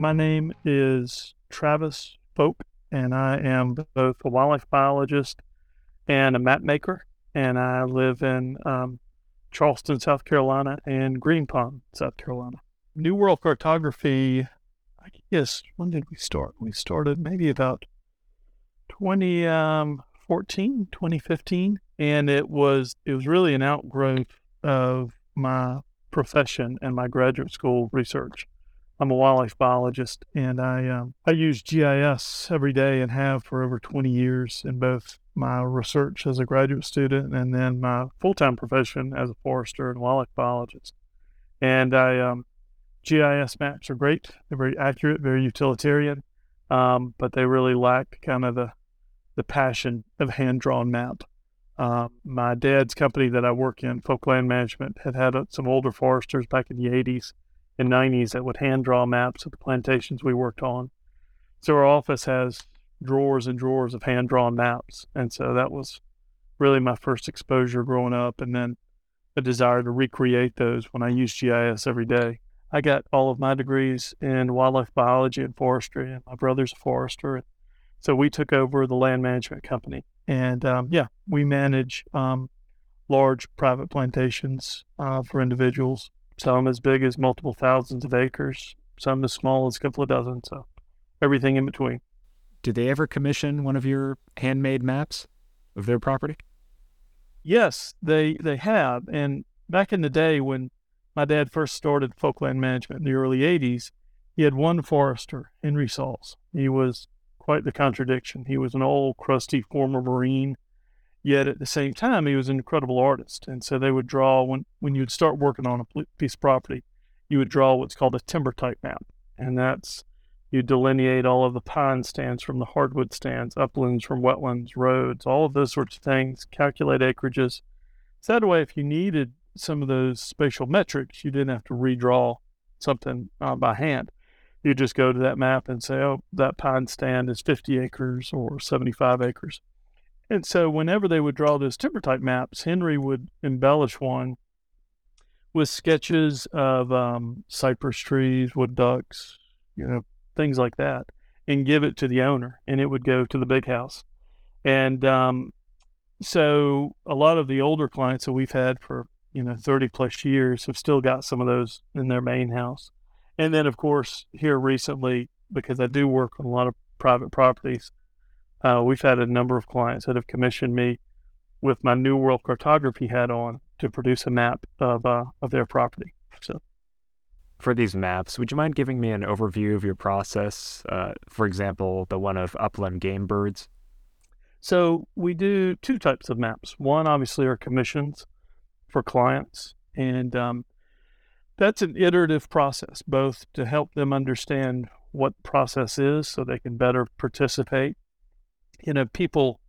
My name is Travis Folk, and I am both a wildlife biologist and a map maker. And I live in um, Charleston, South Carolina, and Green Pond, South Carolina. New World Cartography, I guess, when did we start? We started maybe about 2014, 2015. And it was, it was really an outgrowth of my profession and my graduate school research. I'm a wildlife biologist, and I um, I use GIS every day and have for over 20 years in both my research as a graduate student and then my full time profession as a forester and wildlife biologist. And I um, GIS maps are great; they're very accurate, very utilitarian, um, but they really lack kind of the the passion of hand drawn map. Uh, my dad's company that I work in, Folk Land Management, had had some older foresters back in the 80s and 90s that would hand draw maps of the plantations we worked on. So our office has drawers and drawers of hand drawn maps. And so that was really my first exposure growing up. And then a desire to recreate those when I use GIS every day. I got all of my degrees in wildlife biology and forestry, and my brother's a forester. So we took over the land management company. And um, yeah, we manage um, large private plantations uh, for individuals some as big as multiple thousands of acres, some as small as a couple of dozen. So everything in between. Did they ever commission one of your handmade maps of their property? Yes, they they have. And back in the day when my dad first started Folk Land Management in the early 80s, he had one forester, Henry Sauls. He was quite the contradiction. He was an old, crusty former Marine Yet at the same time, he was an incredible artist. And so they would draw, when, when you'd start working on a piece of property, you would draw what's called a timber type map. And that's, you delineate all of the pine stands from the hardwood stands, uplands from wetlands, roads, all of those sorts of things, calculate acreages. So that way, if you needed some of those spatial metrics, you didn't have to redraw something uh, by hand. You just go to that map and say, oh, that pine stand is 50 acres or 75 acres. And so whenever they would draw those timber type maps, Henry would embellish one with sketches of um, cypress trees, wood ducks, you know, things like that, and give it to the owner, and it would go to the big house. And um, so a lot of the older clients that we've had for you know 30 plus years have still got some of those in their main house. And then of course here recently, because I do work on a lot of private properties, uh, we've had a number of clients that have commissioned me with my New World Cartography hat on to produce a map of uh, of their property. So, for these maps, would you mind giving me an overview of your process? Uh, for example, the one of upland game birds. So we do two types of maps. One, obviously, are commissions for clients, and um, that's an iterative process, both to help them understand what process is, so they can better participate you know, people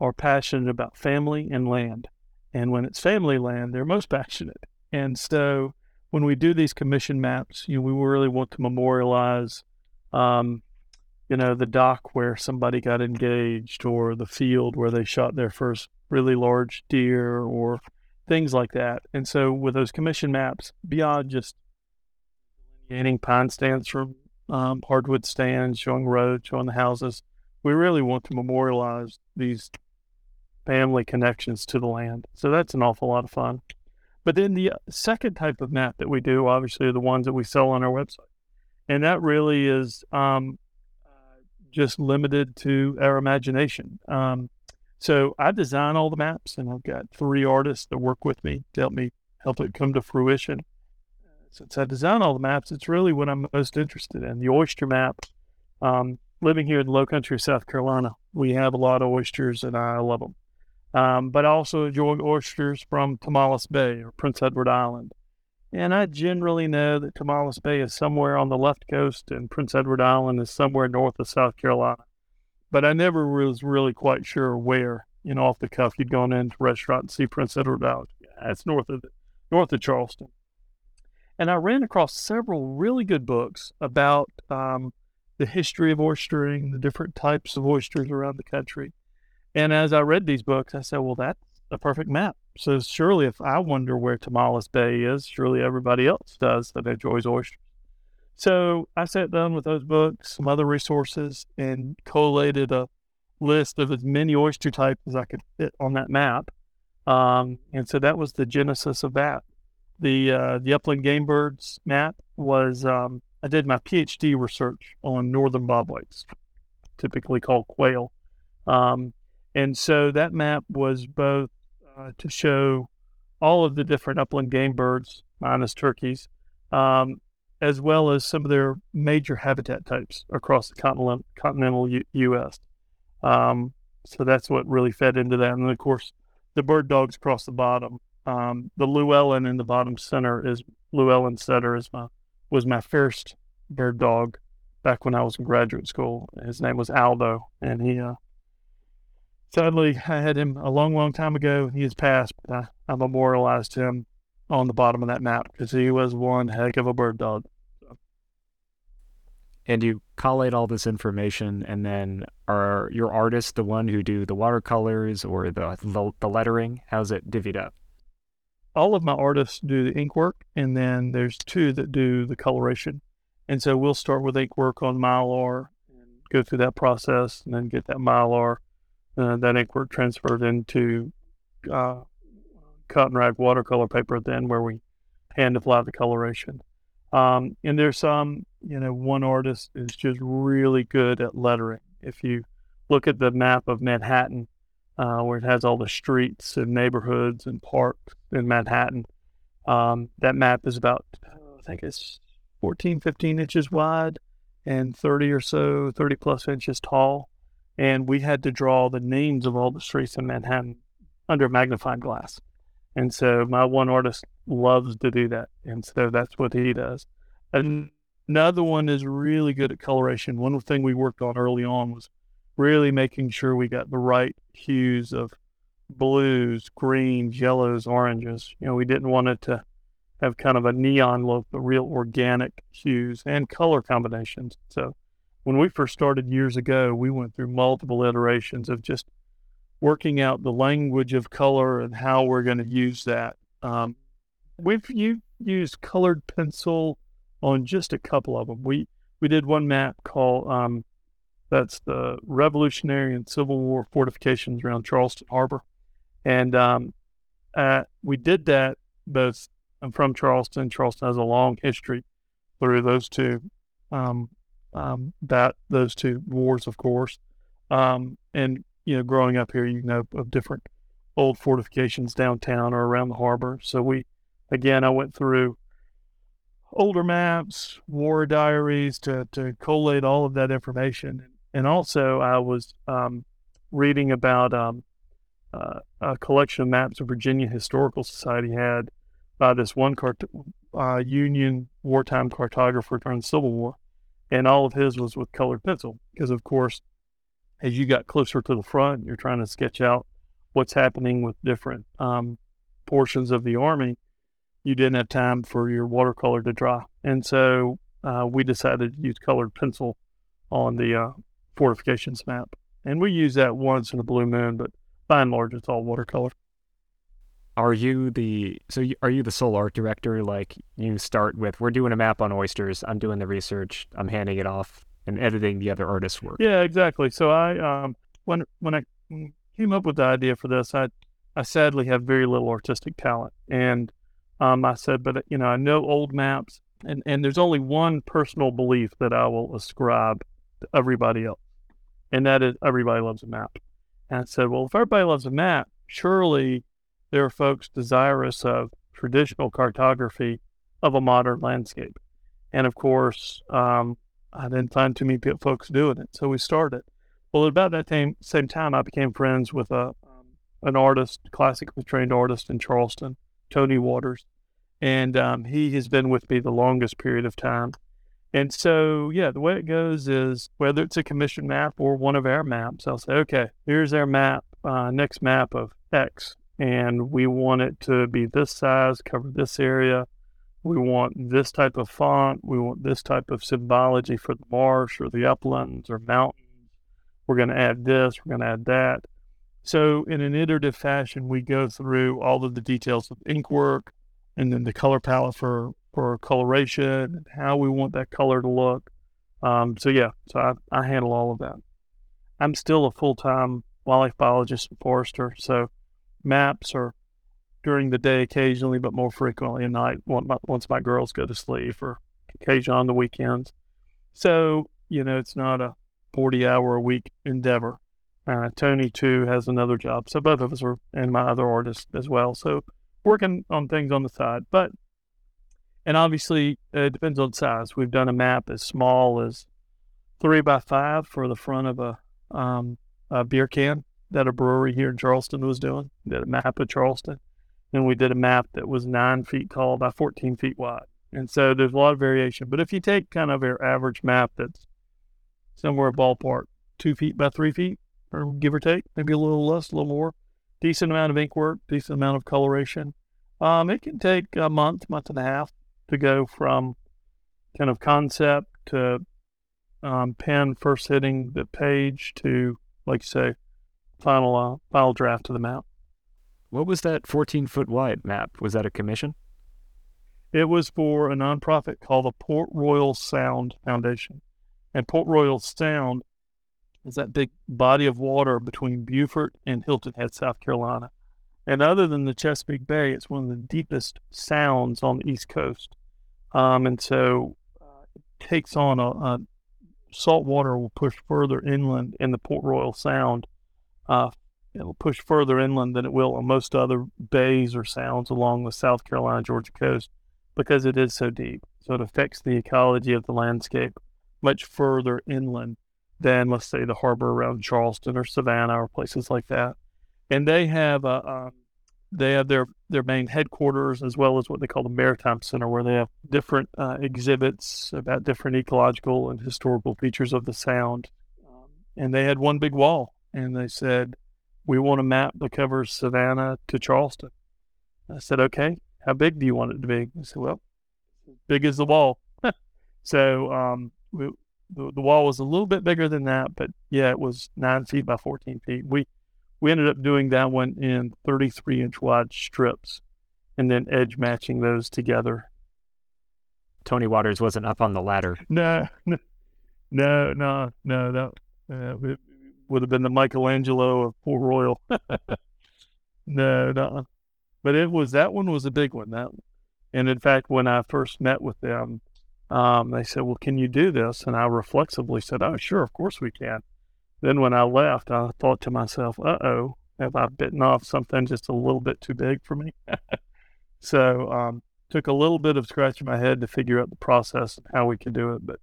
are passionate about family and land. And when it's family land, they're most passionate. And so when we do these commission maps, you know, we really want to memorialize, um, you know, the dock where somebody got engaged or the field where they shot their first really large deer or things like that. And so with those commission maps, beyond just delineating pine stands from um, hardwood stands, showing roads, showing the houses, we really want to memorialize these family connections to the land. So that's an awful lot of fun. But then the uh, second type of map that we do, obviously, are the ones that we sell on our website. And that really is um, uh, just limited to our imagination. Um, so I design all the maps, and I've got three artists that work with me to help me help it come to fruition. Since I design all the maps, it's really what I'm most interested in. The oyster map um, living here in the low country of South Carolina, we have a lot of oysters and I love them. Um, but I also enjoy oysters from Tomales Bay or Prince Edward Island. And I generally know that Tomales Bay is somewhere on the left coast and Prince Edward Island is somewhere north of South Carolina. But I never was really quite sure where, you know, off the cuff, you'd gone into a restaurant and see Prince Edward Island. It's north of, north of Charleston. And I ran across several really good books about um, the history of oystering, the different types of oysters around the country. And as I read these books, I said, well, that's a perfect map. So surely if I wonder where Tomales Bay is, surely everybody else does that enjoys oysters. So I sat down with those books, some other resources, and collated a list of as many oyster types as I could fit on that map. Um, and so that was the genesis of that. The uh, the upland game birds map was um, I did my PhD research on northern bobwhites, typically called quail, um, and so that map was both uh, to show all of the different upland game birds, minus turkeys, um, as well as some of their major habitat types across the continental, continental U- U.S. Um, so that's what really fed into that. And then, of course, the bird dogs across the bottom. Um, the Llewellin in the bottom center is Llewellin setter is my was my first bird dog back when I was in graduate school. His name was Aldo, and he uh, sadly I had him a long, long time ago. He has passed, but I, I memorialized him on the bottom of that map because he was one heck of a bird dog. And you collate all this information, and then are your artists the one who do the watercolors or the the, the lettering? How's it divvied up? All of my artists do the ink work, and then there's two that do the coloration. And so we'll start with ink work on Mylar and go through that process, and then get that Mylar, uh, that ink work transferred into uh, cotton rag watercolor paper. Then where we hand apply the coloration. Um, and there's some, you know, one artist is just really good at lettering. If you look at the map of Manhattan, uh, where it has all the streets and neighborhoods and parks in Manhattan, um, that map is about, I think it's 14, 15 inches wide and 30 or so, 30 plus inches tall. And we had to draw the names of all the streets in Manhattan under magnifying glass. And so my one artist loves to do that. And so that's what he does. And another one is really good at coloration. One thing we worked on early on was really making sure we got the right hues of blues, greens, yellows, oranges. You know, we didn't want it to have kind of a neon look, but real organic hues and color combinations. So when we first started years ago, we went through multiple iterations of just working out the language of color and how we're going to use that. Um, we've you, used colored pencil on just a couple of them. We we did one map called um, that's the Revolutionary and Civil War fortifications around Charleston Harbor, and um, uh, we did that both. I'm from Charleston. Charleston has a long history through those two um, um that those two wars, of course, um, and you know, growing up here, you know of different old fortifications downtown or around the harbor. So we, again, I went through older maps, war diaries to, to collate all of that information. And also, I was um, reading about um, uh, a collection of maps the Virginia Historical Society had by this one cart- uh, Union wartime cartographer during the Civil War. And all of his was with colored pencil because, of course, as you got closer to the front, you're trying to sketch out what's happening with different um, portions of the army. You didn't have time for your watercolor to dry, and so uh, we decided to use colored pencil on the uh, fortifications map. And we use that once in a blue moon, but by and large, it's all watercolor. Are you the so you, are you the sole art director? Like you start with, we're doing a map on oysters. I'm doing the research. I'm handing it off and editing the other artist's work. Yeah, exactly. So I um when when I came up with the idea for this, I I sadly have very little artistic talent, and um I said, but you know I know old maps, and and there's only one personal belief that I will ascribe to everybody else, and that is everybody loves a map. And I said, well, if everybody loves a map, surely there are folks desirous of traditional cartography of a modern landscape. And of course, um, I didn't find too many folks doing it, so we started. Well, at about that same same time, I became friends with a um, an artist, classically trained artist in Charleston, Tony Waters, and um, he has been with me the longest period of time. And so, yeah, the way it goes is whether it's a commission map or one of our maps, I'll say, okay, here's our map, uh, next map of X, and we want it to be this size, cover this area, we want this type of font. We want this type of symbology for the marsh or the uplands or mountains. We're going to add this. We're going to add that. So, in an iterative fashion, we go through all of the details of ink work and then the color palette for for coloration and how we want that color to look. Um, so yeah, so I, I handle all of that. I'm still a full time wildlife biologist and forester, so maps are during the day occasionally, but more frequently at night once my girls go to sleep or occasionally on the weekends. So, you know, it's not a 40 hour a week endeavor. Uh, Tony, too, has another job. So both of us are, and my other artist as well. So working on things on the side. But, and obviously, uh, it depends on size. We've done a map as small as three by five for the front of a, um, a beer can that a brewery here in Charleston was doing. Did a map of Charleston. And we did a map that was nine feet tall by 14 feet wide. And so there's a lot of variation. But if you take kind of your average map that's somewhere ballpark two feet by three feet, or give or take, maybe a little less, a little more, decent amount of ink work, decent amount of coloration. Um, it can take a month, month and a half to go from kind of concept to um, pen first hitting the page to, like you say, final uh, final draft of the map. What was that 14 foot wide map? Was that a commission? It was for a nonprofit called the Port Royal Sound Foundation. And Port Royal Sound is that big body of water between Beaufort and Hilton Head, South Carolina. And other than the Chesapeake Bay, it's one of the deepest sounds on the East Coast. Um, and so uh, it takes on a, a, salt water will push further inland in the Port Royal Sound. Uh, it'll push further inland than it will on most other bays or sounds along the South Carolina Georgia coast because it is so deep. So it affects the ecology of the landscape much further inland than, let's say, the harbor around Charleston or Savannah or places like that. And they have a, um, they have their their main headquarters as well as what they call the Maritime Center, where they have different uh, exhibits about different ecological and historical features of the Sound. Um, and they had one big wall, and they said, "We want a map that covers Savannah to Charleston." I said, "Okay, how big do you want it to be?" I said, "Well, big as the wall." so um, we, the, the wall was a little bit bigger than that, but yeah, it was nine feet by 14 feet. We we ended up doing that one in 33 inch wide strips and then edge matching those together. Tony Waters wasn't up on the ladder. No, no, no, no, no. That uh, would have been the Michelangelo of Port Royal. no, no. But it was that one was a big one. That, and in fact, when I first met with them, um, they said, "Well, can you do this?" And I reflexively said, "Oh, sure, of course we can." Then when I left, I thought to myself, "Uh oh, have I bitten off something just a little bit too big for me?" so um, took a little bit of scratching my head to figure out the process and how we could do it. But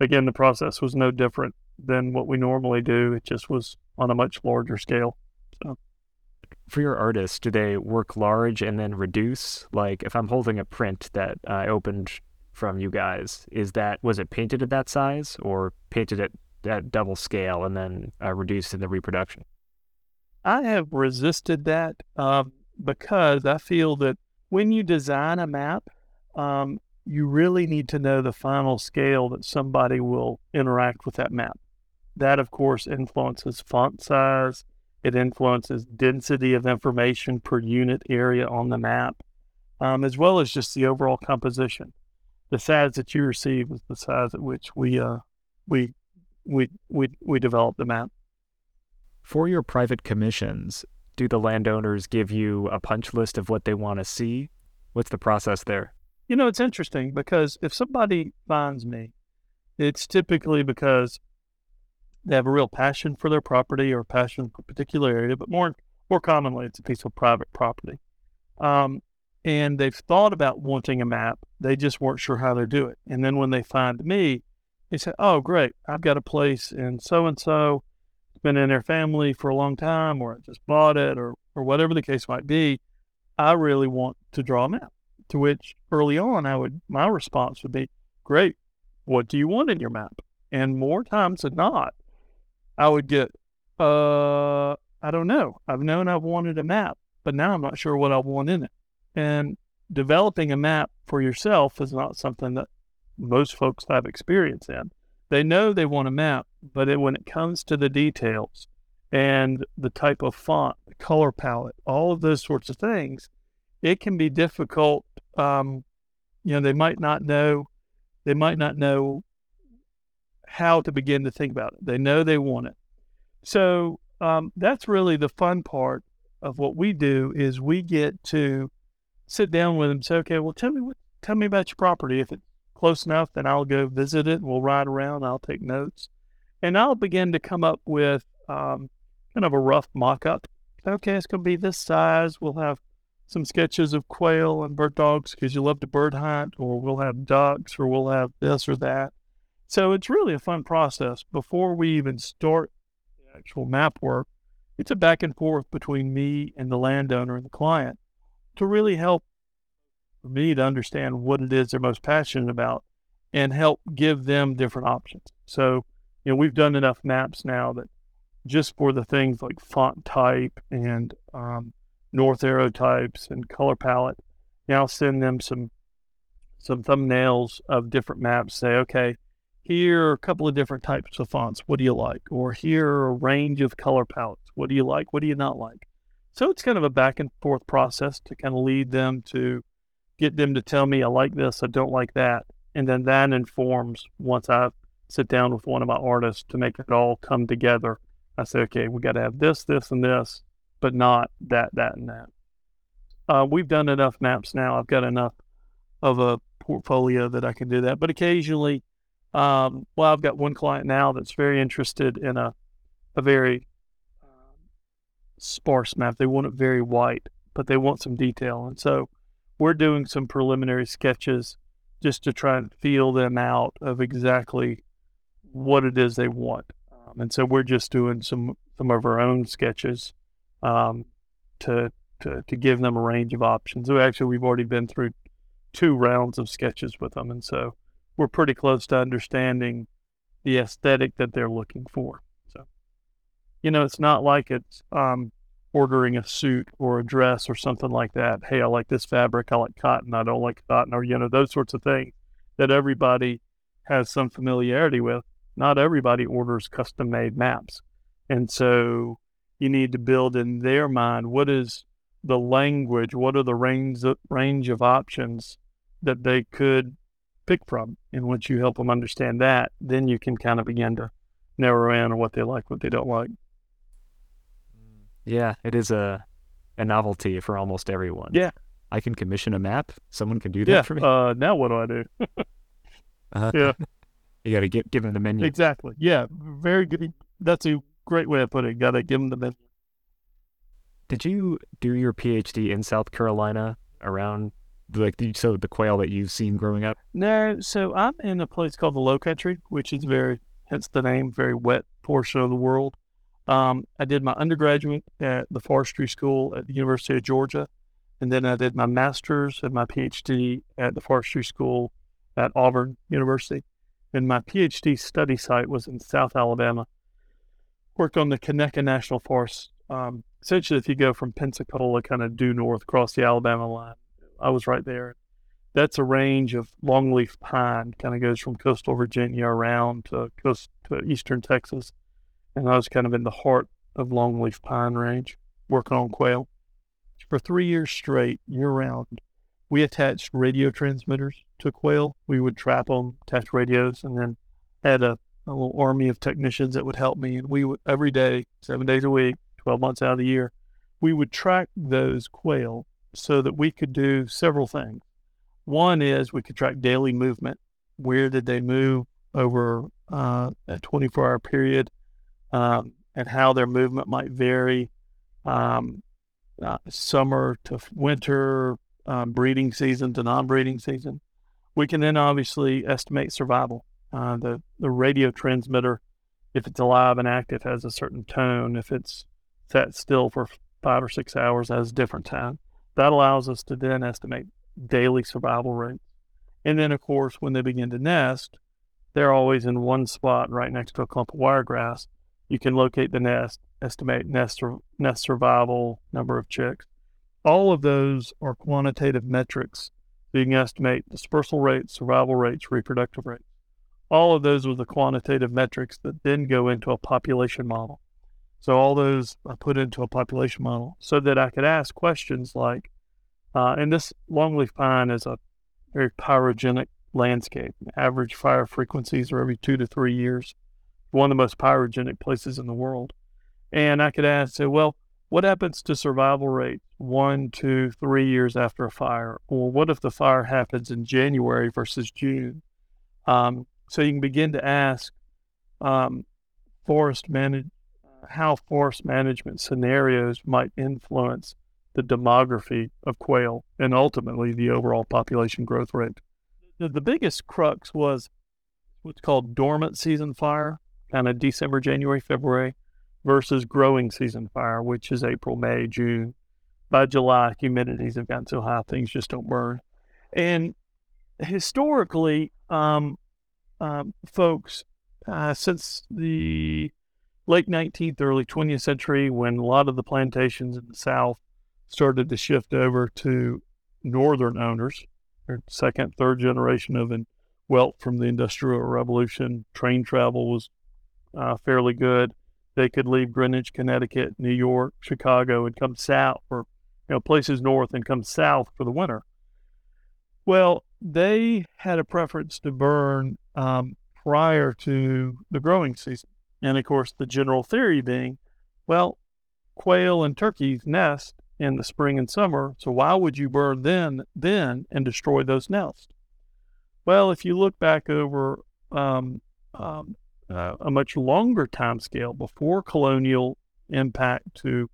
again, the process was no different than what we normally do. It just was on a much larger scale. So. For your artists, do they work large and then reduce? Like if I'm holding a print that I opened from you guys is that was it painted at that size or painted at that double scale and then uh, reduced in the reproduction? I have resisted that uh, because I feel that when you design a map, um, you really need to know the final scale that somebody will interact with that map. That, of course, influences font size. It influences density of information per unit area on the map, um, as well as just the overall composition the size that you receive is the size at which we uh we we we we develop the map. For your private commissions, do the landowners give you a punch list of what they want to see? What's the process there? You know, it's interesting because if somebody finds me, it's typically because they have a real passion for their property or passion for a particular area, but more more commonly, it's a piece of private property. Um, and they've thought about wanting a map. They just weren't sure how to do it. And then when they find me, they say, "Oh, great! I've got a place in so and so. It's been in their family for a long time, or I just bought it, or or whatever the case might be. I really want to draw a map." To which early on, I would my response would be, "Great! What do you want in your map?" And more times than not, I would get, "Uh, I don't know. I've known I've wanted a map, but now I'm not sure what I want in it." And developing a map for yourself is not something that most folks have experience in. They know they want a map, but it, when it comes to the details and the type of font, the color palette, all of those sorts of things, it can be difficult um, you know, they might not know, they might not know how to begin to think about it. They know they want it. So um, that's really the fun part of what we do is we get to sit down with and say, okay, well, tell me what, tell me about your property. If it's close enough, then I'll go visit it. We'll ride around. I'll take notes, and I'll begin to come up with um, kind of a rough mock-up. Okay, it's going to be this size. We'll have some sketches of quail and bird dogs because you love to bird hunt, or we'll have ducks, or we'll have this or that. So it's really a fun process. Before we even start the actual map work, it's a back and forth between me and the landowner and the client to really help me to understand what it is they're most passionate about and help give them different options. So, you know, we've done enough maps now that just for the things like font type and um, north arrow types and color palette. Now send them some some thumbnails of different maps. Say, okay, here are a couple of different types of fonts. What do you like? Or here are a range of color palettes. What do you like? What do you not like? So it's kind of a back and forth process to kind of lead them to get them to tell me I like this, I don't like that. And then that informs once I sit down with one of my artists to make it all come together. I say, okay, we got to have this, this, and this but not that, that, and that. Uh, we've done enough maps now. I've got enough of a portfolio that I can do that. But occasionally, um, well, I've got one client now that's very interested in a, a very sparse map. They want it very white, but they want some detail. And so we're doing some preliminary sketches just to try and feel them out of exactly what it is they want. Um, and so we're just doing some, some of our own sketches um, to, to to give them a range of options. So actually, we've already been through two rounds of sketches with them, and so we're pretty close to understanding the aesthetic that they're looking for. So, you know, it's not like it's um, ordering a suit or a dress or something like that. Hey, I like this fabric. I like cotton. I don't like cotton, or you know, those sorts of things that everybody has some familiarity with. Not everybody orders custom made maps. And so you need to build in their mind what is the language, what are the range of, range of options that they could pick from. And once you help them understand that, then you can kind of begin to narrow in on what they like, what they don't like. Yeah, it is a a novelty for almost everyone. Yeah. I can commission a map. Someone can do that yeah. for me. Uh, now what do I do? uh, yeah. You got to give, give them the menu. Exactly. Yeah. Very good. That's a great way of putting it. Got to give them the menu. Did you do your PhD in South Carolina around like the, so the quail that you've seen growing up? No, so I'm in a place called the Low Country, which is very, hence the name, very wet portion of the world. Um, I did my undergraduate at the forestry school at the University of Georgia, and then I did my master's and my PhD at the forestry school at Auburn University. And my PhD study site was in South Alabama worked on the Conecuh National Forest. Um, essentially, if you go from Pensacola kind of due north across the Alabama line, I was right there. That's a range of longleaf pine, kind of goes from coastal Virginia around to coast to eastern Texas, and I was kind of in the heart of longleaf pine range, working on quail for three years straight, year round. We attached radio transmitters to quail. We would trap them, attach radios, and then had a a little army of technicians that would help me. And we would, every day, seven days a week, 12 months out of the year, we would track those quail so that we could do several things. One is we could track daily movement. Where did they move over uh, a 24 hour period um, and how their movement might vary um, uh, summer to winter, um, breeding season to non breeding season. We can then obviously estimate survival. Uh, the the radio transmitter, if it's alive and active, has a certain tone. If it's sat still for five or six hours, has a different tone. That allows us to then estimate daily survival rates. And then, of course, when they begin to nest, they're always in one spot right next to a clump of wiregrass. You can locate the nest, estimate nest, nest survival, number of chicks. All of those are quantitative metrics. So you can estimate dispersal rates, survival rates, reproductive rates. All of those were the quantitative metrics that then go into a population model. So all those I put into a population model so that I could ask questions like, Uh, and this longleaf pine is a very pyrogenic landscape. Average fire frequencies are every two to three years. One of the most pyrogenic places in the world. And I could ask, say, well, what happens to survival rate one, two, three years after a fire? Or what if the fire happens in January versus June? Um, so you can begin to ask um, forest manage how forest management scenarios might influence the demography of quail and ultimately the overall population growth rate. The, the biggest crux was what's called dormant season fire, kind of December, January, February, versus growing season fire, which is April, May, June. By July, humidities have gotten so high things just don't burn. And historically, um, um, folks, uh, since the late 19th, early 20th century, when a lot of the plantations in the South started to shift over to northern owners, or second, third generation of wealth from the Industrial Revolution. Train travel was uh, fairly good. They could leave Greenwich, Connecticut, New York, Chicago, and come south, or you know places north, and come south for the winter. Well, they had a preference to burn um, prior to the growing season. And of course, the general theory being, well, quail and turkeys nest in the spring and summer, so why would you burn then, then and destroy those nests? Well, if you look back over um, um, uh, a much longer time scale before colonial impact to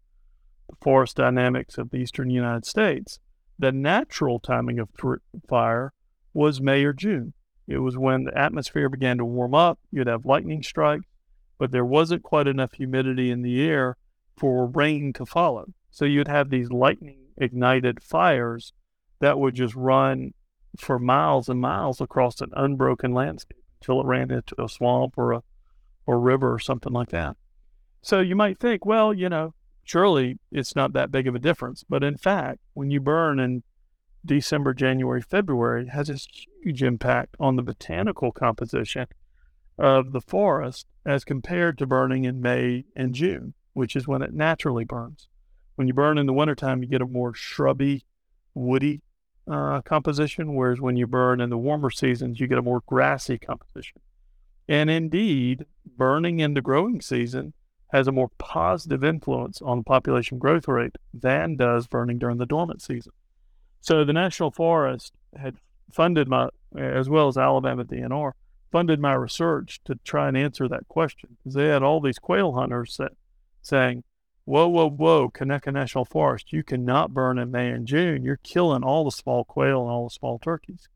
the forest dynamics of the eastern United States, the natural timing of fire was May or June. It was when the atmosphere began to warm up, you'd have lightning strikes, but there wasn't quite enough humidity in the air for rain to follow. So you'd have these lightning ignited fires that would just run for miles and miles across an unbroken landscape until it ran into a swamp or a or river or something like that. So you might think, well, you know, surely it's not that big of a difference. But in fact, when you burn in December, January, February, it has this huge impact on the botanical composition of the forest as compared to burning in May and June, which is when it naturally burns. When you burn in the wintertime, you get a more shrubby, woody uh, composition, whereas when you burn in the warmer seasons, you get a more grassy composition. And indeed, burning in the growing season has a more positive influence on the population growth rate than does burning during the dormant season. So the National Forest had funded my, as well as Alabama DNR, funded my research to try and answer that question because they had all these quail hunters that, saying, whoa, whoa, whoa, Conecuh National Forest, you cannot burn in May and June. You're killing all the small quail and all the small turkeys.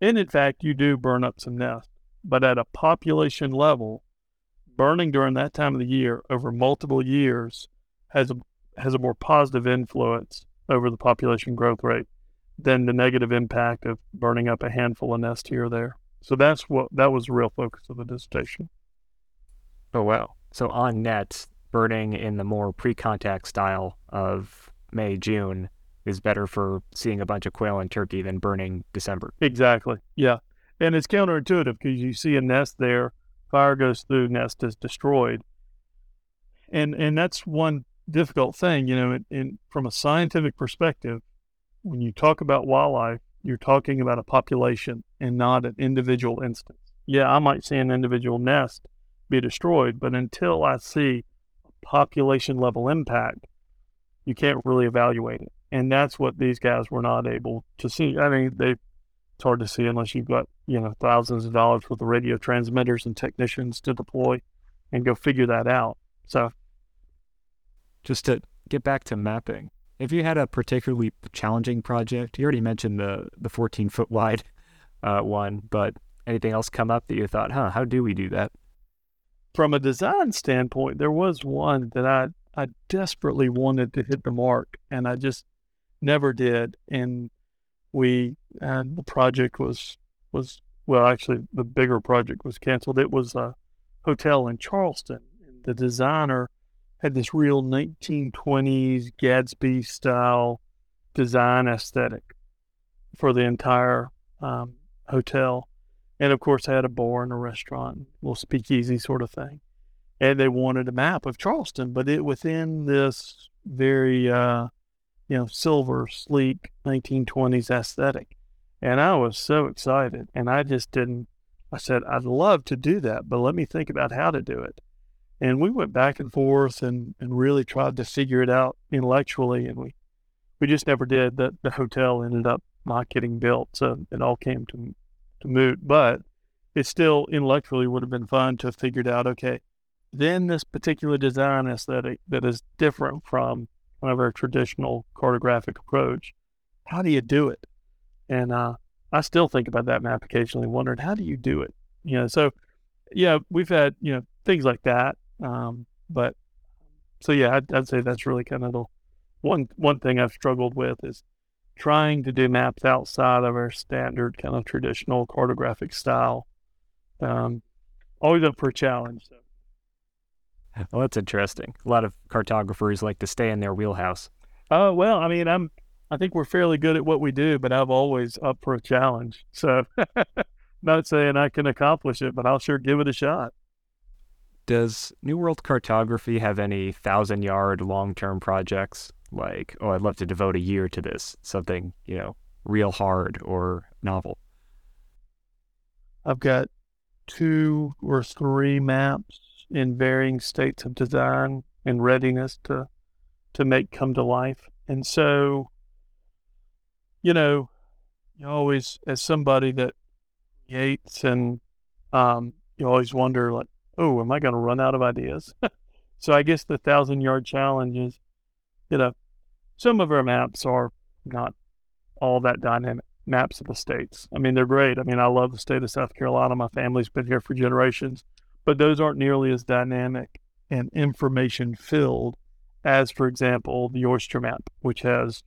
And in fact, you do burn up some nests. But at a population level, burning during that time of the year over multiple years has a, has a more positive influence over the population growth rate than the negative impact of burning up a handful of nests here or there. So that's what that was the real focus of the dissertation. Oh wow! So on net, burning in the more pre-contact style of May June is better for seeing a bunch of quail and turkey than burning December. Exactly. Yeah, and it's counterintuitive because you see a nest there, fire goes through, nest is destroyed, and and that's one difficult thing. You know, in, in from a scientific perspective, when you talk about wildlife, you're talking about a population and not an individual instance. Yeah, I might see an individual nest be destroyed, but until I see population level impact, you can't really evaluate it. And that's what these guys were not able to see. I mean, they it's hard to see unless you've got, you know, thousands of dollars worth of radio transmitters and technicians to deploy and go figure that out. So just to get back to mapping, if you had a particularly challenging project, you already mentioned the the 14 foot wide uh, one, but anything else come up that you thought, huh, how do we do that? From a design standpoint, there was one that I I desperately wanted to hit the mark, and I just never did. And we and the project was was well, actually, the bigger project was canceled. It was a hotel in Charleston. The designer had this real 1920s Gatsby style design aesthetic for the entire um, hotel. And of course, had a bar and a restaurant, little speakeasy sort of thing. And they wanted a map of Charleston, but it within this very uh, you know, silver, sleek 1920s aesthetic. And I was so excited. And I just didn't, I said, I'd love to do that, but let me think about how to do it. And we went back and forth and, and really tried to figure it out intellectually. And we, we just never did. The, the hotel ended up not getting built. So it all came to, to moot. But it still intellectually would have been fun to have figured out, okay, then this particular design aesthetic that is different from kind of our traditional cartographic approach. How do you do it? And uh, I still think about that map occasionally, wondering how do you do it? You know, so yeah, we've had you know things like that. Um, but so yeah, I'd, I'd say that's really kind of the one one thing I've struggled with is trying to do maps outside of our standard kind of traditional cartographic style. Um, always up for a challenge. So. Well, that's interesting. A lot of cartographers like to stay in their wheelhouse. Oh well, I mean, I'm. I think we're fairly good at what we do, but I'm always up for a challenge. So, not saying I can accomplish it, but I'll sure give it a shot. Does New World Cartography have any thousand yard long term projects? Like, oh, I'd love to devote a year to this, something, you know, real hard or novel? I've got two or three maps in varying states of design and readiness to to make come to life. And so, you know, you always as somebody that creates and um, you always wonder like, oh, am I going to run out of ideas? so I guess the thousand yard challenge is, you know, some of our maps are not all that dynamic maps of the states. I mean, they're great. I mean, I love the state of South Carolina. My family's been here for generations but those aren't nearly as dynamic and information filled as, for example, the oyster map, which has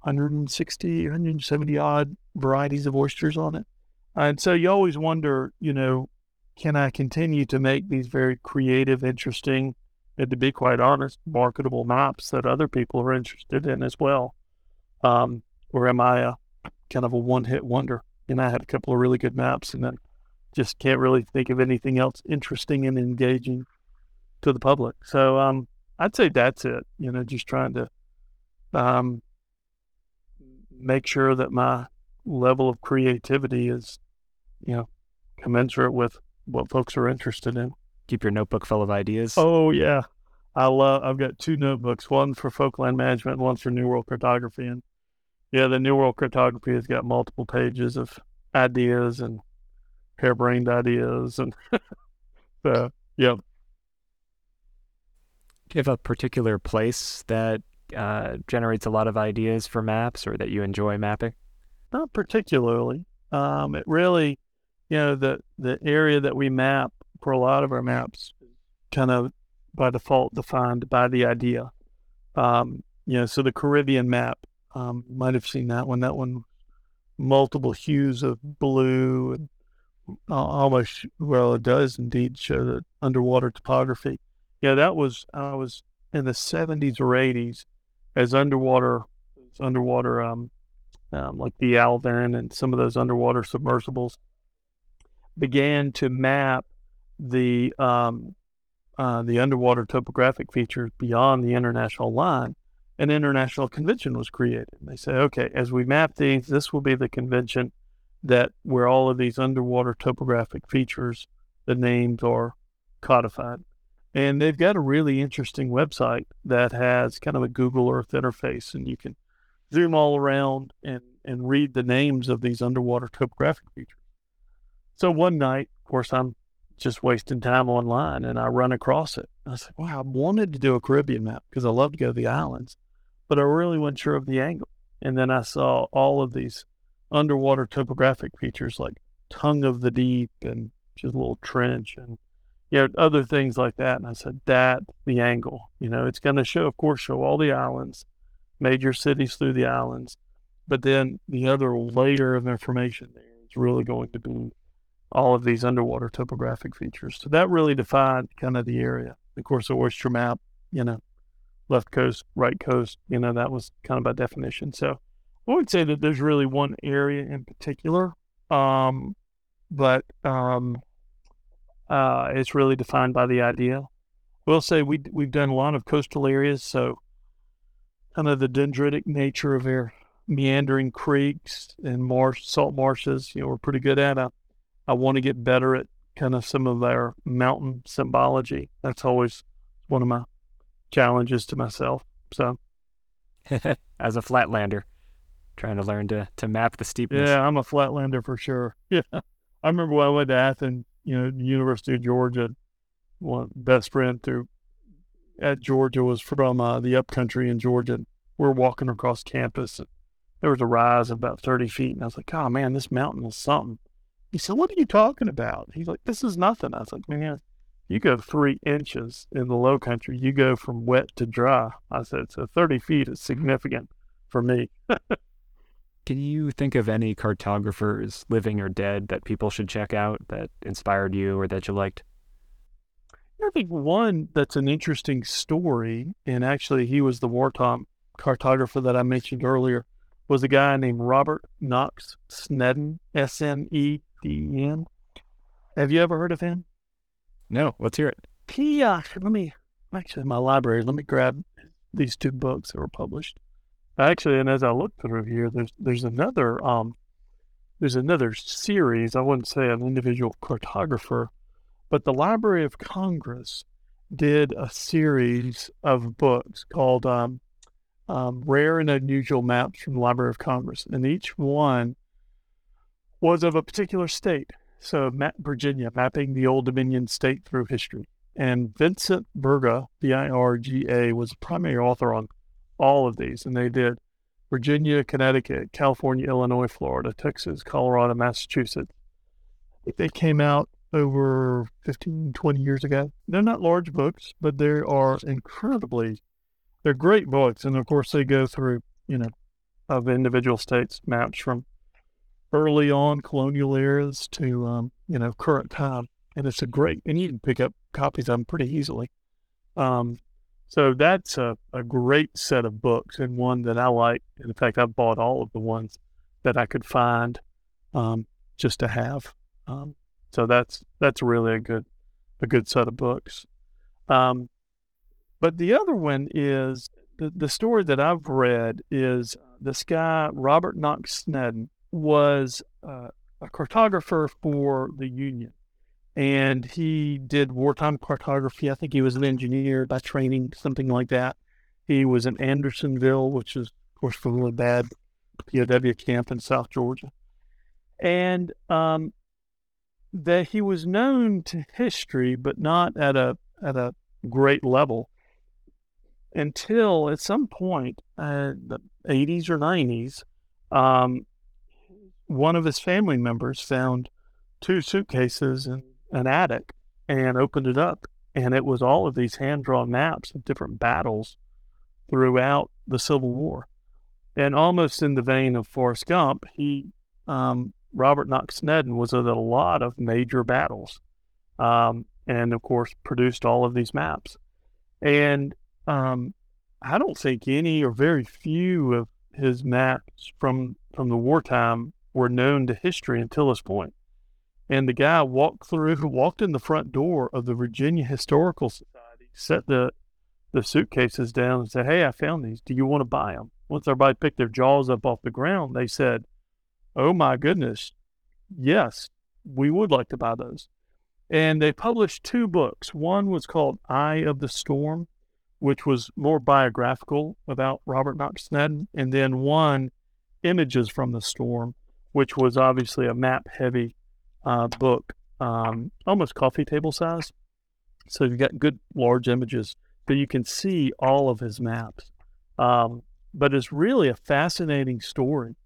160, 170 odd varieties of oysters on it. And so you always wonder, you know, can I continue to make these very creative, interesting, and to be quite honest, marketable maps that other people are interested in as well? Um, or am I a kind of a one hit wonder? And I had a couple of really good maps and then just can't really think of anything else interesting and engaging to the public. So um, I'd say that's it. You know, just trying to um, make sure that my level of creativity is, you know, commensurate with what folks are interested in. Keep your notebook full of ideas. Oh yeah, I love. I've got two notebooks, one for Folk Land Management, one for New World Cartography, and yeah, the New World Cartography has got multiple pages of ideas and harebrained ideas and so yeah. Do you have a particular place that uh, generates a lot of ideas for maps or that you enjoy mapping? Not particularly. Um, it really, you know, the the area that we map for a lot of our maps, kind of by default defined by the idea. Um, you know, so the Caribbean map, um, might have seen that one. That one, multiple hues of blue and almost well, it does indeed show the underwater topography. Yeah, that was I was in the seventies or eighties as underwater underwater um, um, like the Alvin and some of those underwater submersibles began to map the um, uh, the underwater topographic features beyond the international line. An international convention was created. They say, okay, as we map these, this will be the convention that where all of these underwater topographic features, the names are codified. And they've got a really interesting website that has kind of a Google Earth interface, and you can zoom all around and, and read the names of these underwater topographic features. So one night, of course, I'm just wasting time online and I run across it. I said, wow, I wanted to do a Caribbean map because I love to go to the islands, but I really wasn't sure of the angle. And then I saw all of these underwater topographic features like tongue of the deep and just a little trench and you know other things like that and i said that the angle you know it's going to show of course show all the islands major cities through the islands but then the other layer of information there is really going to be all of these underwater topographic features so that really defined kind of the area of course the oyster map you know left coast right coast you know that was kind of by definition so I would say that there's really one area in particular, um, but um, uh, it's really defined by the idea. We'll say we we've done a lot of coastal areas, so kind of the dendritic nature of their meandering creeks and marsh, salt marshes. You know, we're pretty good at. I, I want to get better at kind of some of their mountain symbology. That's always one of my challenges to myself. So, as a flatlander, trying to learn to to map the steepness. Yeah, I'm a flatlander for sure. Yeah, I remember when I went to Athens, you know, University of Georgia. One best friend through at Georgia was from uh, the upcountry in Georgia. We're walking across campus. And there was a rise of about 30 feet. And I was like, oh man, this mountain is something. He said, what are you talking about? He's like, this is nothing. I was like, man, you go three inches in the low country, you go from wet to dry. I said, so 30 feet is significant for me. Can you think of any cartographers, living or dead, that people should check out that inspired you or that you liked? I think one that's an interesting story, and actually he was the wartime cartographer that I mentioned earlier, was a guy named Robert Knox Sneden, S N E D E N. Have you ever heard of him? No, let's hear it. He, uh, let me, actually, my library, let me grab these two books that were published. Actually, and as I look through here, there's there's another um, there's another series. I wouldn't say an individual cartographer, but the Library of Congress did a series of books called um, um, Rare and Unusual Maps from the Library of Congress, and each one was of a particular state. So, Virginia, mapping the Old Dominion state through history. And Vincent Virga, V I R G A, was the primary author on all of these. And they did Virginia, Connecticut, California, Illinois, Florida, Texas, Colorado, Massachusetts. They came out over 15, 20 years ago. They're not large books, but they are incredibly, they're great books. And of course, they go through, you know, of individual states maps from early on colonial eras to, um, you know, current time. And it's a great, and you can pick up copies of them pretty easily. Um, so that's a, a great set of books and one that I like. In fact, I've bought all of the ones that I could find um, just to have. Um, so that's that's really a good a good set of books. Um, but the other one is the, the story that I've read is this guy Robert Knox Sneden was uh, a cartographer for the Union, and he did wartime cartography. I think he was an engineer by training, something like that. He was in Andersonville, which is of course a really bad POW camp in South Georgia, and um, that he was known to history, but not at a at a great level until at some point, uh, the 80s or 90s, um, one of his family members found two suitcases in an attic and opened it up, and it was all of these hand drawn maps of different battles throughout the Civil War. And almost in the vein of Forrest Gump, he um, Robert Knox Sneden was at a lot of major battles, um, and of course produced all of these maps. And um, I don't think any or very few of his maps from from the wartime were known to history until this point. And the guy walked through, walked in the front door of the Virginia Historical Society, set the the suitcases down, and said, "Hey, I found these. Do you want to buy them?" Once everybody picked their jaws up off the ground, they said, oh my goodness, yes, we would like to buy those. And they published two books. One was called Eye of the Storm, which was more biographical about Robert Knox Sneden, and then one, Images from the Storm, which was obviously a map heavy uh, book, um, almost coffee table size. So you've got good large images, but you can see all of his maps. Um, but it's really a fascinating story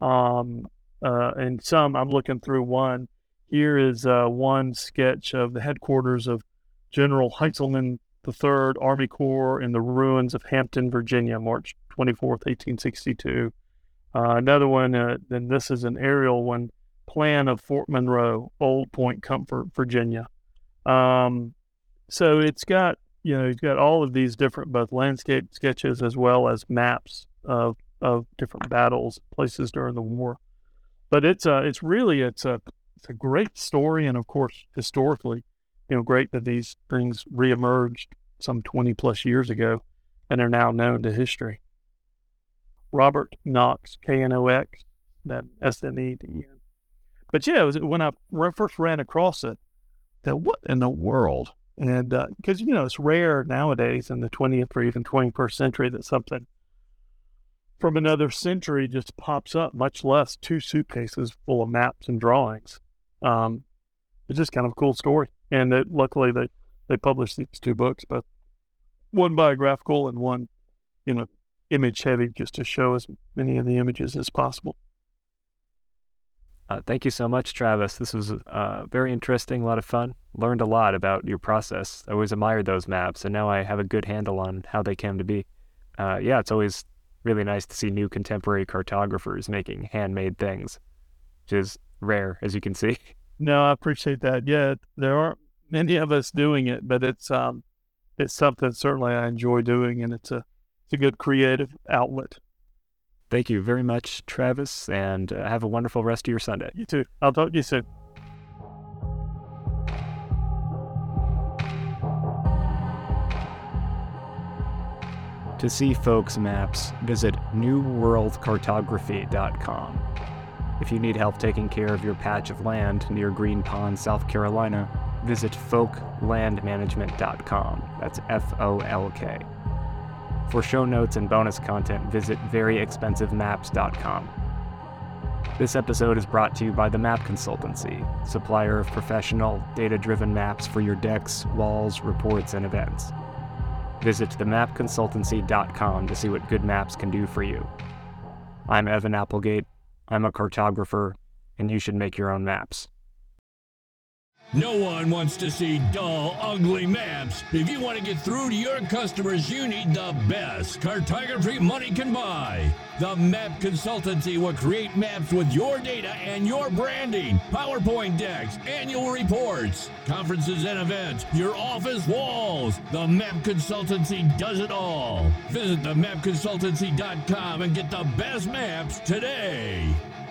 um, uh, and some, I'm looking through one. Here is uh, one sketch of the headquarters of General Heintzelman III Army Corps in the ruins of Hampton, Virginia, March 24th, 1862. Uh, another one, uh, then this is an aerial one, plan of Fort Monroe, Old Point Comfort, Virginia. Um, so it's got, you know, it's got all of these different both landscape sketches as well as maps of of different battles, places during the war. But it's a, it's really it's a it's a great story, and of course historically, you know, great that these things reemerged some twenty plus years ago, and are now known to history. Robert Knox, K N O X, then S N E. But yeah, it was when I first ran across it, that what in the world? And because, uh, you know, it's rare nowadays in the 20th or even 21st century that something from another century just pops up, much less two suitcases full of maps and drawings. Um, it's just kind of a cool story. And it, luckily, they, they published these two books, but one biographical and one, you know, image heavy, just to show as many of the images as possible. Uh, thank you so much, Travis. This was uh, very interesting, a lot of fun. Learned a lot about your process. I always admired those maps, and now I have a good handle on how they came to be. Uh, yeah, it's always really nice to see new contemporary cartographers making handmade things, which is rare, as you can see. No, I appreciate that. Yeah, there aren't many of us doing it, but it's um, it's something certainly I enjoy doing, and it's a it's a good creative outlet. Thank you very much, Travis, and uh, have a wonderful rest of your Sunday. You too. I'll talk to you soon. To see Folk's maps, visit newworldcartography.com. If you need help taking care of your patch of land near Green Pond, South Carolina, visit folklandmanagement.com. That's F O L K. For show notes and bonus content, visit veryexpensivemaps.com. This episode is brought to you by the Map Consultancy, supplier of professional, data driven maps for your decks, walls, reports, and events. Visit themapconsultancy.com to see what good maps can do for you. I'm Evan Applegate. I'm a cartographer, and you should make your own maps. No one wants to see dull, ugly maps. If you want to get through to your customers, you need the best cartography money can buy. The Map Consultancy will create maps with your data and your branding, PowerPoint decks, annual reports, conferences and events, your office walls. The Map Consultancy does it all. Visit themapconsultancy.com and get the best maps today.